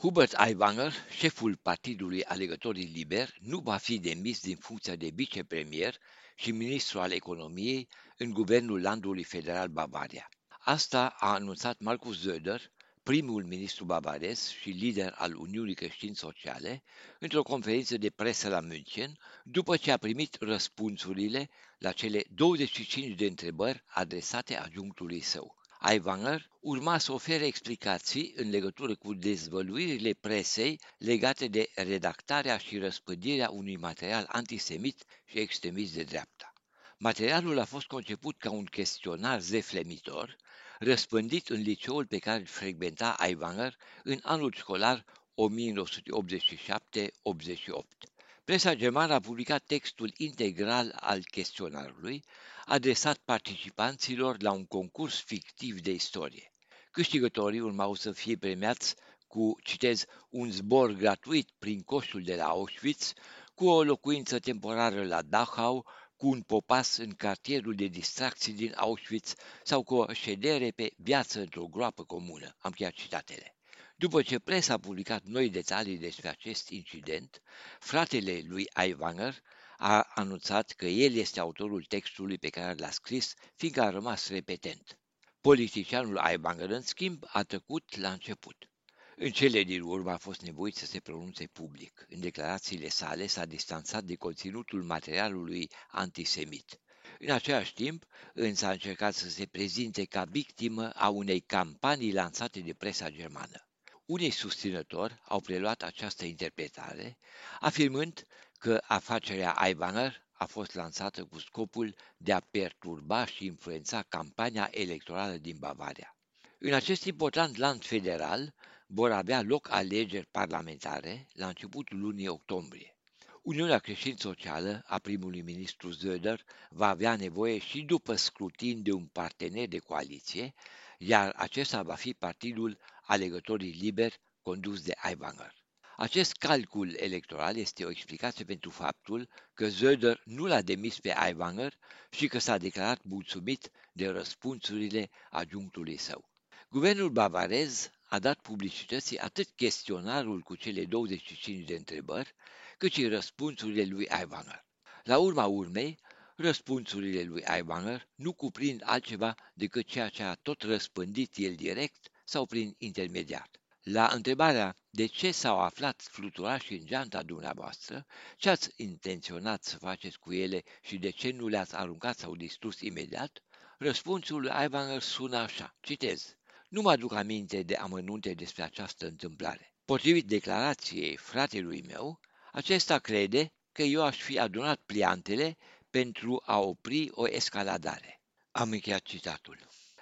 Hubert Aiwanger, șeful Partidului Alegătorii Liberi, nu va fi demis din funcția de vicepremier și ministru al economiei în guvernul landului federal Bavaria. Asta a anunțat Marcus Söder, primul ministru bavarez și lider al Uniunii Creștini Sociale, într-o conferință de presă la München, după ce a primit răspunsurile la cele 25 de întrebări adresate adjunctului său. Aiwanger urma să ofere explicații în legătură cu dezvăluirile presei legate de redactarea și răspândirea unui material antisemit și extremist de dreapta. Materialul a fost conceput ca un chestionar zeflemitor, răspândit în liceul pe care îl frecventa Aiwanger în anul școlar 1987-88. Presa germană a publicat textul integral al chestionarului, adresat participanților la un concurs fictiv de istorie. Câștigătorii urmau să fie premiați cu, citez, un zbor gratuit prin coșul de la Auschwitz, cu o locuință temporară la Dachau, cu un popas în cartierul de distracții din Auschwitz sau cu o ședere pe viață într-o groapă comună. Am chiar citatele. După ce presa a publicat noi detalii despre acest incident, fratele lui Aiwanger a anunțat că el este autorul textului pe care l-a scris, fiindcă a rămas repetent. Politicianul Aiwanger, în schimb, a tăcut la început. În cele din urmă a fost nevoit să se pronunțe public. În declarațiile sale s-a distanțat de conținutul materialului antisemit. În același timp, însă a încercat să se prezinte ca victimă a unei campanii lansate de presa germană. Unii susținători au preluat această interpretare, afirmând că afacerea Aiwanger a fost lansată cu scopul de a perturba și influența campania electorală din Bavaria. În acest important land federal vor avea loc alegeri parlamentare la începutul lunii octombrie. Uniunea Creștin-Socială a primului ministru Zöder va avea nevoie și după scrutin de un partener de coaliție, iar acesta va fi Partidul Alegătorii Liberi condus de Aiwanger. Acest calcul electoral este o explicație pentru faptul că Zöder nu l-a demis pe Aiwanger și că s-a declarat mulțumit de răspunsurile adjunctului său. Guvernul bavarez a dat publicității atât chestionarul cu cele 25 de întrebări, cât și răspunsurile lui Aiwanger. La urma urmei, răspunsurile lui Aiwanger nu cuprind altceva decât ceea ce a tot răspândit el direct sau prin intermediar. La întrebarea de ce s-au aflat fluturași în geanta dumneavoastră, ce ați intenționat să faceți cu ele și de ce nu le-ați aruncat sau distrus imediat, răspunsul lui Aiwanger sună așa, citez. Nu mă aduc aminte de amănunte despre această întâmplare. Potrivit declarației fratelui meu, acesta crede că eu aș fi adunat pliantele pentru a opri o escaladare. Am încheiat citatul.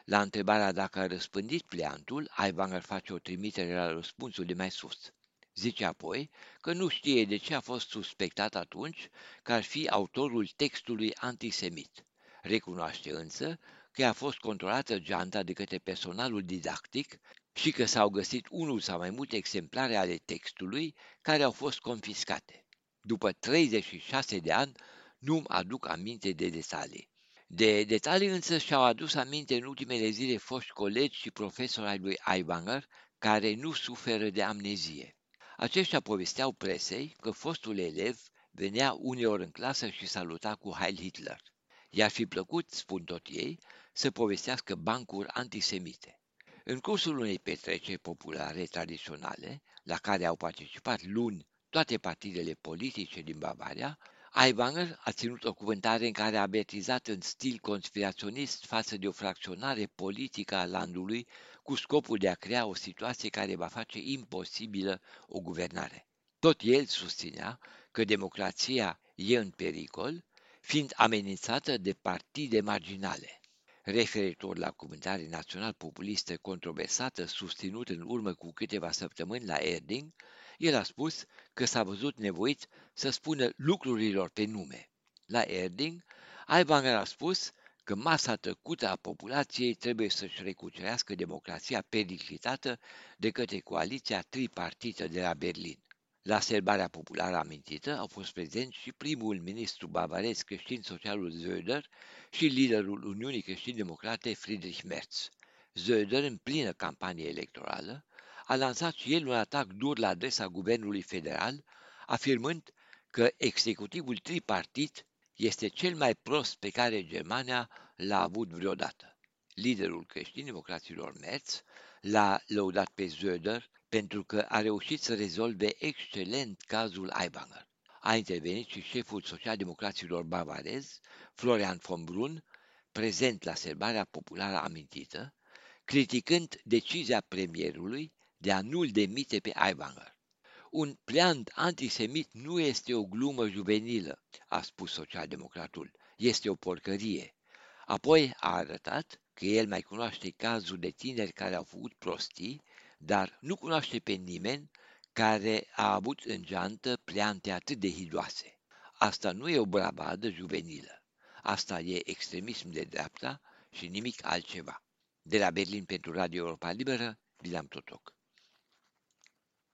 La întrebarea dacă a răspândit pliantul, Aiwanger face o trimitere la răspunsul de mai sus. Zice apoi că nu știe de ce a fost suspectat atunci că ar fi autorul textului antisemit. Recunoaște însă că a fost controlată geanta de către personalul didactic și că s-au găsit unul sau mai multe exemplare ale textului care au fost confiscate. După 36 de ani, nu-mi aduc aminte de detalii. De detalii însă și-au adus aminte în ultimele zile foști colegi și profesori ai lui Aiwanger, care nu suferă de amnezie. Aceștia povesteau presei că fostul elev venea uneori în clasă și saluta cu Heil Hitler. I-ar fi plăcut, spun tot ei, să povestească bancuri antisemite. În cursul unei petreceri populare tradiționale, la care au participat luni toate partidele politice din Bavaria, Aiwanger a ținut o cuvântare în care a avertizat în stil conspiraționist față de o fracționare politică a landului cu scopul de a crea o situație care va face imposibilă o guvernare. Tot el susținea că democrația e în pericol, fiind amenințată de partide marginale. Referitor la cuvântare național-populistă controversată susținută în urmă cu câteva săptămâni la Erding, el a spus că s-a văzut nevoit să spună lucrurilor pe nume. La Erding, Aiwanger a spus că masa tăcută a populației trebuie să-și recucerească democrația periclitată de către coaliția tripartită de la Berlin. La serbarea populară amintită au fost prezenți și primul ministru bavarez creștin-socialul Zöder și liderul Uniunii Creștin-Democrate Friedrich Merz. Zöder, în plină campanie electorală, a lansat și el un atac dur la adresa guvernului federal, afirmând că executivul tripartit este cel mai prost pe care Germania l-a avut vreodată. Liderul creștin-democraților Merz l-a lăudat pe Söder pentru că a reușit să rezolve excelent cazul Aibanger. A intervenit și șeful social-democraților bavarez, Florian von Brun, prezent la serbarea populară amintită, criticând decizia premierului de a nu-l demite pe Aibanger. Un pleant antisemit nu este o glumă juvenilă, a spus socialdemocratul, este o porcărie. Apoi a arătat că el mai cunoaște cazuri de tineri care au făcut prostii, dar nu cunoaște pe nimeni care a avut în geantă pleante atât de hidoase. Asta nu e o bravadă juvenilă. Asta e extremism de dreapta și nimic altceva. De la Berlin pentru Radio Europa Liberă, Vilam Totoc.